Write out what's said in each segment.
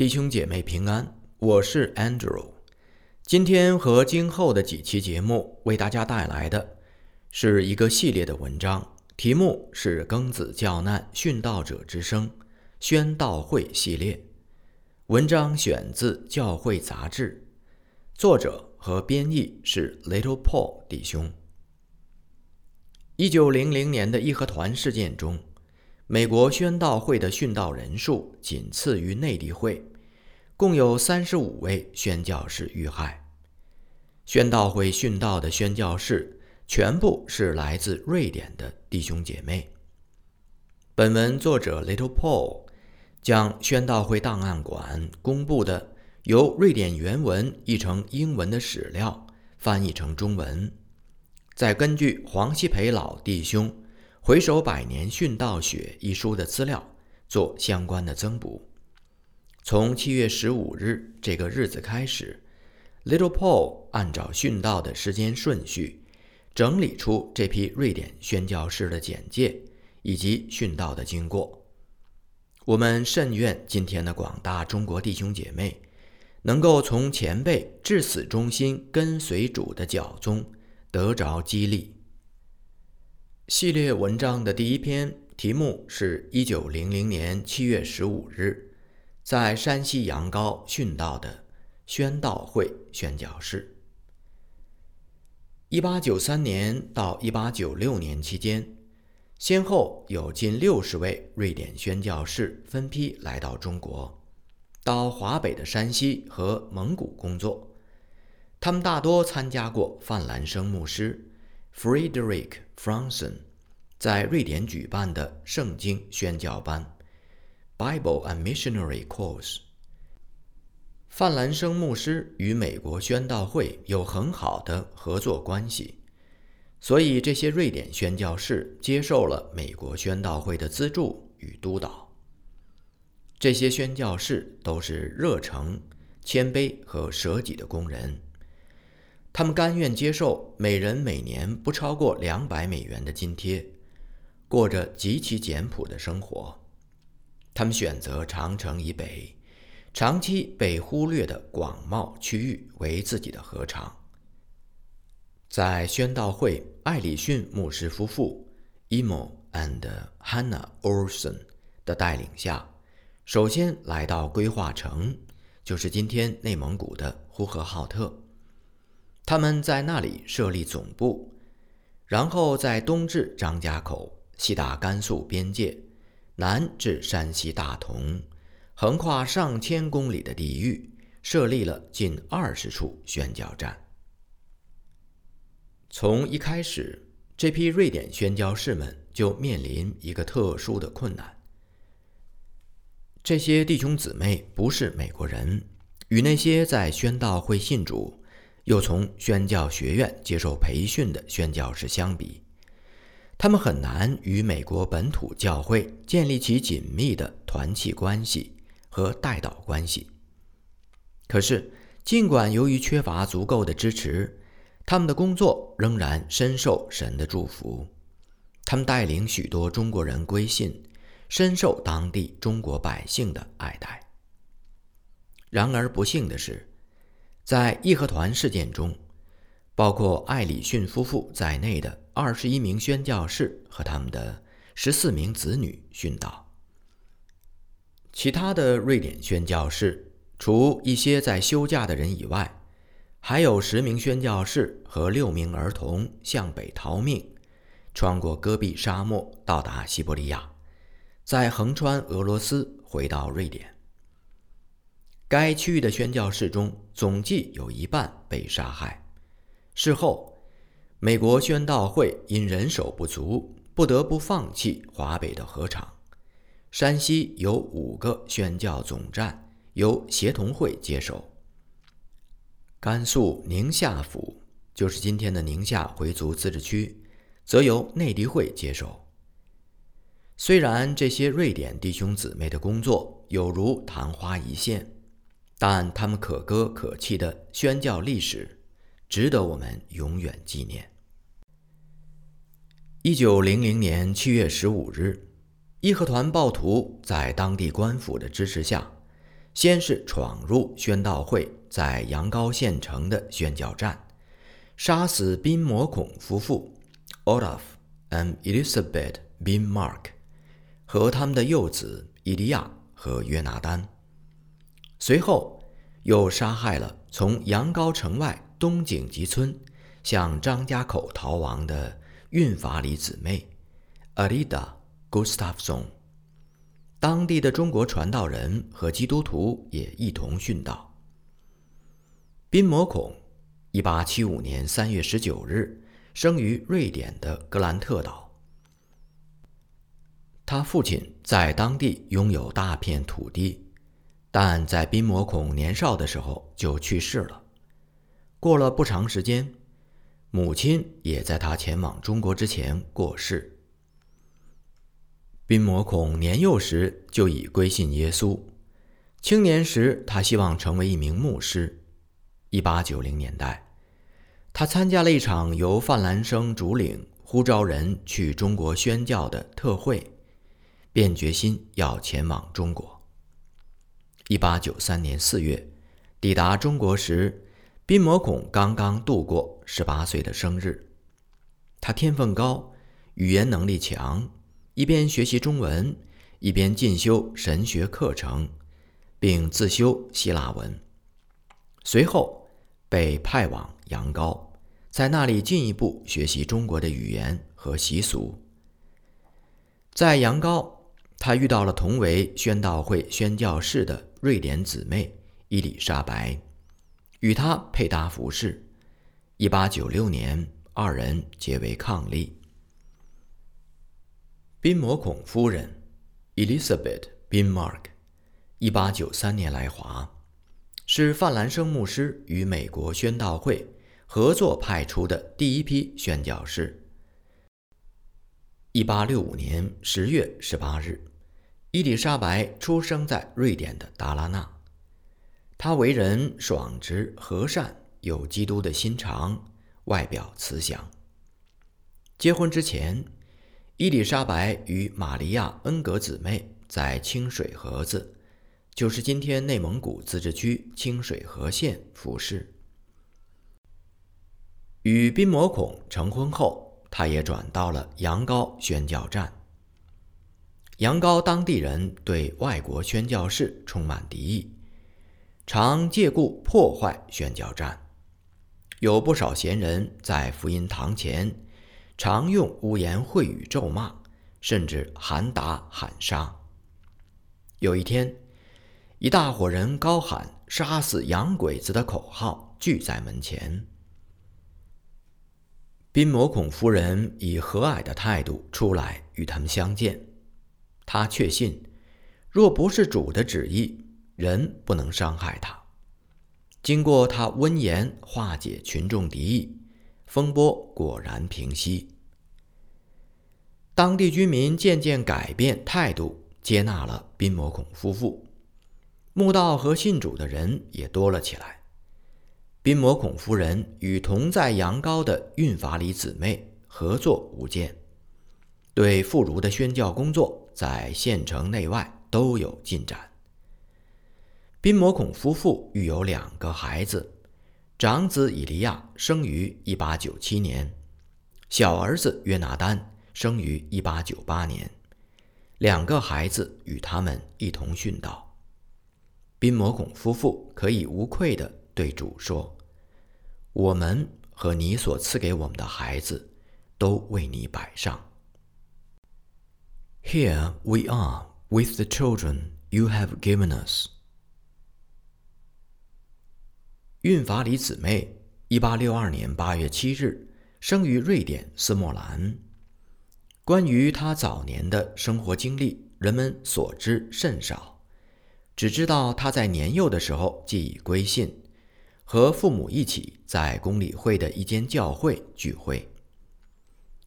弟兄姐妹平安，我是 Andrew。今天和今后的几期节目为大家带来的是一个系列的文章，题目是《庚子教难殉道者之声宣道会系列》。文章选自《教会杂志》，作者和编译是 Little Paul 弟兄。一九零零年的义和团事件中，美国宣道会的殉道人数仅次于内地会，共有三十五位宣教士遇害。宣道会殉道的宣教士全部是来自瑞典的弟兄姐妹。本文作者 Little Paul 将宣道会档案馆公布的由瑞典原文译成英文的史料翻译成中文。再根据黄希培老弟兄《回首百年殉道雪》一书的资料做相关的增补。从七月十五日这个日子开始，Little Paul 按照殉道的时间顺序，整理出这批瑞典宣教士的简介以及殉道的经过。我们甚愿今天的广大中国弟兄姐妹，能够从前辈至死忠心跟随主的脚踪。得着激励。系列文章的第一篇题目是一九零零年七月十五日，在山西阳高殉道的宣道会宣教士。一八九三年到一八九六年期间，先后有近六十位瑞典宣教士分批来到中国，到华北的山西和蒙古工作。他们大多参加过范兰生牧师 Friedrich Franson 在瑞典举办的圣经宣教班 Bible and Missionary Course。范兰生牧师与美国宣道会有很好的合作关系，所以这些瑞典宣教士接受了美国宣道会的资助与督导。这些宣教士都是热诚、谦卑和舍己的工人。他们甘愿接受每人每年不超过两百美元的津贴，过着极其简朴的生活。他们选择长城以北、长期被忽略的广袤区域为自己的禾场。在宣道会艾里逊牧师夫妇 Emo and Hannah Olson 的带领下，首先来到规划城，就是今天内蒙古的呼和浩特。他们在那里设立总部，然后在东至张家口，西达甘肃边界，南至山西大同，横跨上千公里的地域，设立了近二十处宣教站。从一开始，这批瑞典宣教士们就面临一个特殊的困难：这些弟兄姊妹不是美国人，与那些在宣道会信主。又从宣教学院接受培训的宣教士相比，他们很难与美国本土教会建立起紧密的团契关系和带导关系。可是，尽管由于缺乏足够的支持，他们的工作仍然深受神的祝福。他们带领许多中国人归信，深受当地中国百姓的爱戴。然而，不幸的是。在义和团事件中，包括艾里逊夫妇在内的二十一名宣教士和他们的十四名子女殉道。其他的瑞典宣教士，除一些在休假的人以外，还有十名宣教士和六名儿童向北逃命，穿过戈壁沙漠到达西伯利亚，再横穿俄罗斯回到瑞典。该区域的宣教士中，总计有一半被杀害。事后，美国宣道会因人手不足，不得不放弃华北的禾场。山西有五个宣教总站由协同会接手。甘肃宁夏府，就是今天的宁夏回族自治区，则由内地会接手。虽然这些瑞典弟兄姊妹的工作有如昙花一现。但他们可歌可泣的宣教历史，值得我们永远纪念。一九零零年七月十五日，义和团暴徒在当地官府的支持下，先是闯入宣道会在阳高县城的宣教站，杀死宾摩孔夫妇 Olaf and Elizabeth Bin Mark 和他们的幼子伊利亚和约拿丹。随后又杀害了从阳高城外东景吉村向张家口逃亡的运法里姊妹 Alida Gustafson。当地的中国传道人和基督徒也一同殉道。宾摩孔，一八七五年三月十九日生于瑞典的格兰特岛。他父亲在当地拥有大片土地，但在宾摩孔年少的时候就去世了。过了不长时间，母亲也在他前往中国之前过世。宾摩孔年幼时就已归信耶稣，青年时他希望成为一名牧师。一八九零年代，他参加了一场由范兰生主领、呼召人去中国宣教的特会，便决心要前往中国。一八九三年四月，抵达中国时，宾摩孔刚刚度过十八岁的生日。他天分高，语言能力强。一边学习中文，一边进修神学课程，并自修希腊文。随后被派往阳高，在那里进一步学习中国的语言和习俗。在阳高，他遇到了同为宣道会宣教士的瑞典姊妹伊丽莎白，与他配搭服饰。一八九六年，二人结为伉俪。宾摩孔夫人，Elizabeth Bin Mark，一八九三年来华，是范兰生牧师与美国宣道会合作派出的第一批宣教士。一八六五年十月十八日，伊丽莎白出生在瑞典的达拉纳。他为人爽直和善，有基督的心肠，外表慈祥。结婚之前。伊丽莎白与玛利亚·恩格姊妹在清水河子，就是今天内蒙古自治区清水河县服侍。与宾摩孔成婚后，他也转到了羊羔宣教站。羊羔当地人对外国宣教士充满敌意，常借故破坏宣教站，有不少闲人在福音堂前。常用污言秽语咒骂，甚至喊打喊杀。有一天，一大伙人高喊“杀死洋鬼子”的口号，聚在门前。宾摩孔夫人以和蔼的态度出来与他们相见。他确信，若不是主的旨意，人不能伤害他。经过他温言化解群众敌意。风波果然平息，当地居民渐渐改变态度，接纳了宾摩孔夫妇，墓道和信主的人也多了起来。宾摩孔夫人与同在阳高的运法里姊妹合作无间，对妇孺的宣教工作在县城内外都有进展。宾摩孔夫妇育有两个孩子。长子以利亚生于一八九七年，小儿子约拿丹生于一八九八年，两个孩子与他们一同殉道。宾摩孔夫妇可以无愧地对主说：“我们和你所赐给我们的孩子，都为你摆上。” Here we are with the children you have given us. 运法里姊妹，一八六二年八月七日生于瑞典斯莫兰。关于她早年的生活经历，人们所知甚少，只知道她在年幼的时候即已归信，和父母一起在公理会的一间教会聚会。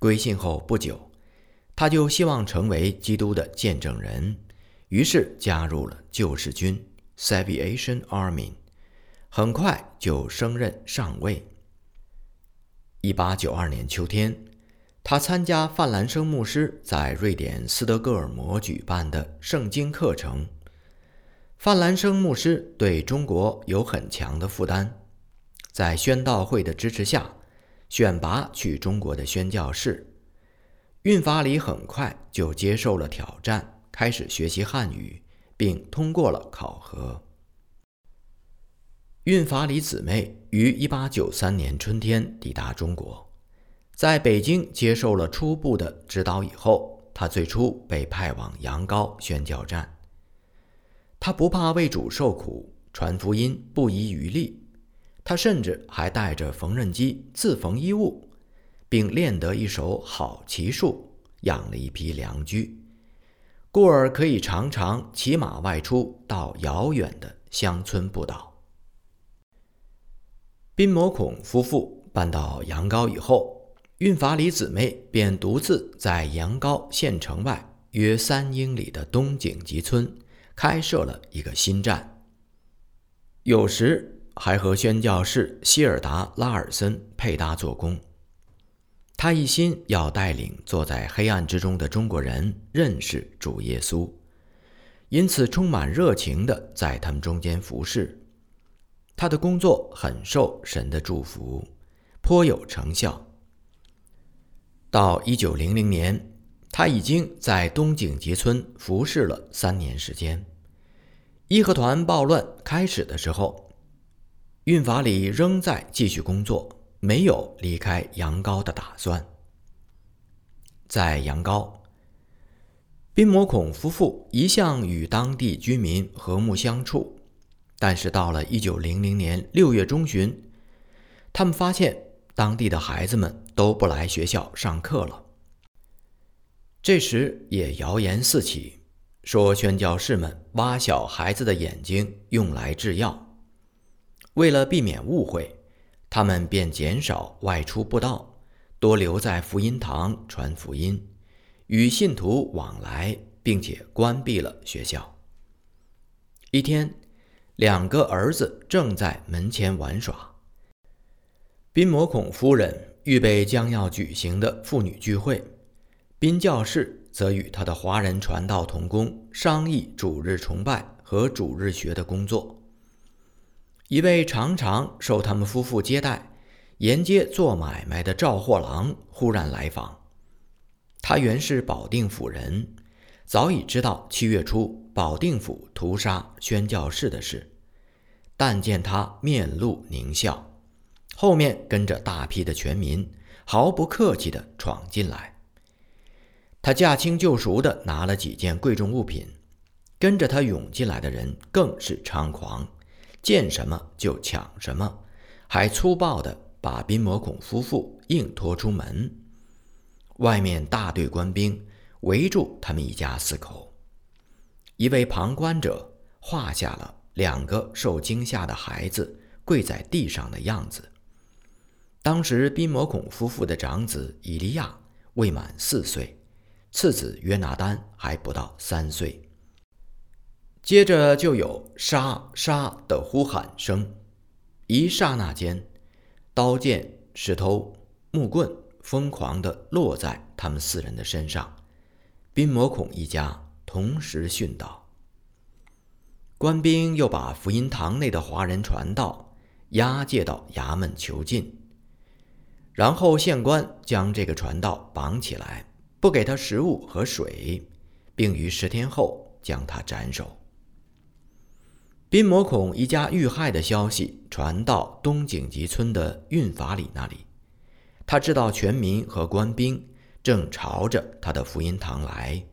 归信后不久，他就希望成为基督的见证人，于是加入了救世军 （Salvation Army）。很快就升任上尉。一八九二年秋天，他参加范兰生牧师在瑞典斯德哥尔摩举办的圣经课程。范兰生牧师对中国有很强的负担，在宣道会的支持下，选拔去中国的宣教士。运法里很快就接受了挑战，开始学习汉语，并通过了考核。运法里姊妹于1893年春天抵达中国，在北京接受了初步的指导以后，她最初被派往杨高宣教站。他不怕为主受苦，传福音不遗余力。他甚至还带着缝纫机自缝衣物，并练得一手好骑术，养了一批良驹，故而可以常常骑马外出到遥远的乡村布道。宾摩孔夫妇搬到羊高以后，运法里姊妹便独自在羊高县城外约三英里的东景集村。开设了一个新站，有时还和宣教士希尔达·拉尔森配搭做工。他一心要带领坐在黑暗之中的中国人认识主耶稣，因此充满热情地在他们中间服侍。他的工作很受神的祝福，颇有成效。到一九零零年。他已经在东景集村服侍了三年时间。义和团暴乱开始的时候，运法里仍在继续工作，没有离开杨高的打算。在杨高，宾摩孔夫妇一向与当地居民和睦相处，但是到了一九零零年六月中旬，他们发现当地的孩子们都不来学校上课了。这时也谣言四起，说宣教士们挖小孩子的眼睛用来制药。为了避免误会，他们便减少外出布道，多留在福音堂传福音，与信徒往来，并且关闭了学校。一天，两个儿子正在门前玩耍。宾摩孔夫人预备将要举行的妇女聚会。宾教士则与他的华人传道同工商议主日崇拜和主日学的工作。一位常常受他们夫妇接待、沿街做买卖的赵货郎忽然来访。他原是保定府人，早已知道七月初保定府屠杀宣教士的事，但见他面露狞笑，后面跟着大批的全民，毫不客气地闯进来。他驾轻就熟地拿了几件贵重物品，跟着他涌进来的人更是猖狂，见什么就抢什么，还粗暴地把宾摩孔夫妇硬拖出门。外面大队官兵围住他们一家四口，一位旁观者画下了两个受惊吓的孩子跪在地上的样子。当时宾摩孔夫妇的长子以利亚未满四岁。次子约拿丹还不到三岁。接着就有“杀杀”的呼喊声，一刹那间，刀剑、石头、木棍疯狂地落在他们四人的身上，宾摩孔一家同时殉道。官兵又把福音堂内的华人传道押解到衙门囚禁，然后县官将这个传道绑起来。不给他食物和水，并于十天后将他斩首。宾摩孔一家遇害的消息传到东景集村的运法里那里，他知道全民和官兵正朝着他的福音堂来，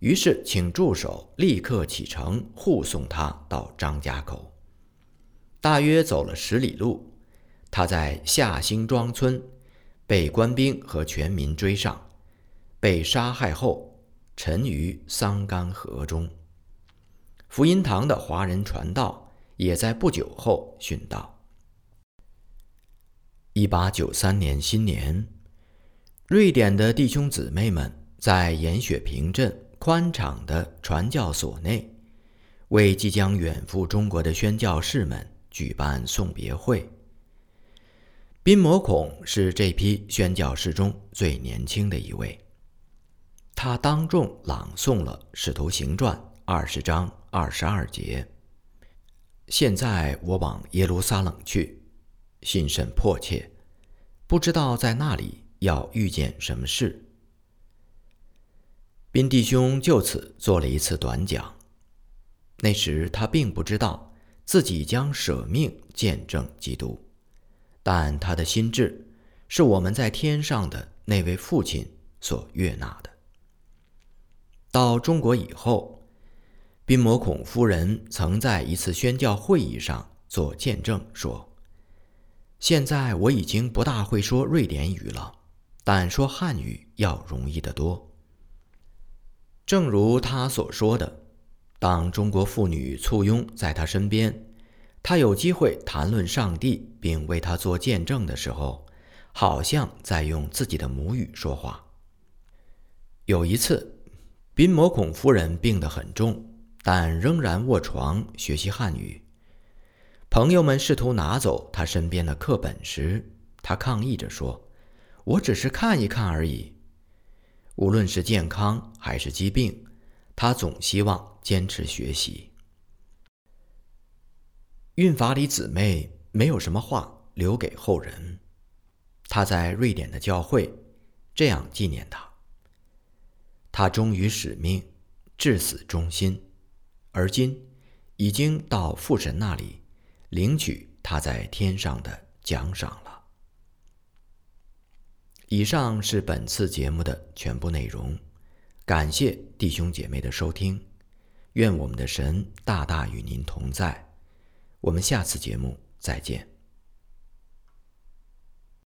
于是请助手立刻启程护送他到张家口。大约走了十里路，他在下兴庄村被官兵和全民追上。被杀害后，沉于桑干河中。福音堂的华人传道也在不久后殉道。一八九三年新年，瑞典的弟兄姊妹们在严雪平镇宽敞的传教所内，为即将远赴中国的宣教士们举办送别会。宾摩孔是这批宣教士中最年轻的一位。他当众朗诵了《使徒行传》二十章二十二节，现在我往耶路撒冷去，心甚迫切，不知道在那里要遇见什么事。宾弟兄就此做了一次短讲。那时他并不知道自己将舍命见证基督，但他的心智是我们在天上的那位父亲所悦纳的。到中国以后。宾摩孔夫人曾在一次宣教会议上做见证说：“现在我已经不大会说瑞典语了，但说汉语要容易得多。”正如他所说的，当中国妇女簇拥在他身边，他有机会谈论上帝并为他做见证的时候，好像在用自己的母语说话。有一次，宾摩孔夫人病得很重。但仍然卧床学习汉语。朋友们试图拿走他身边的课本时，他抗议着说：“我只是看一看而已。”无论是健康还是疾病，他总希望坚持学习。运法里姊妹没有什么话留给后人。他在瑞典的教会这样纪念他：他忠于使命，至死忠心。而今，已经到父神那里，领取他在天上的奖赏了。以上是本次节目的全部内容，感谢弟兄姐妹的收听，愿我们的神大大与您同在，我们下次节目再见。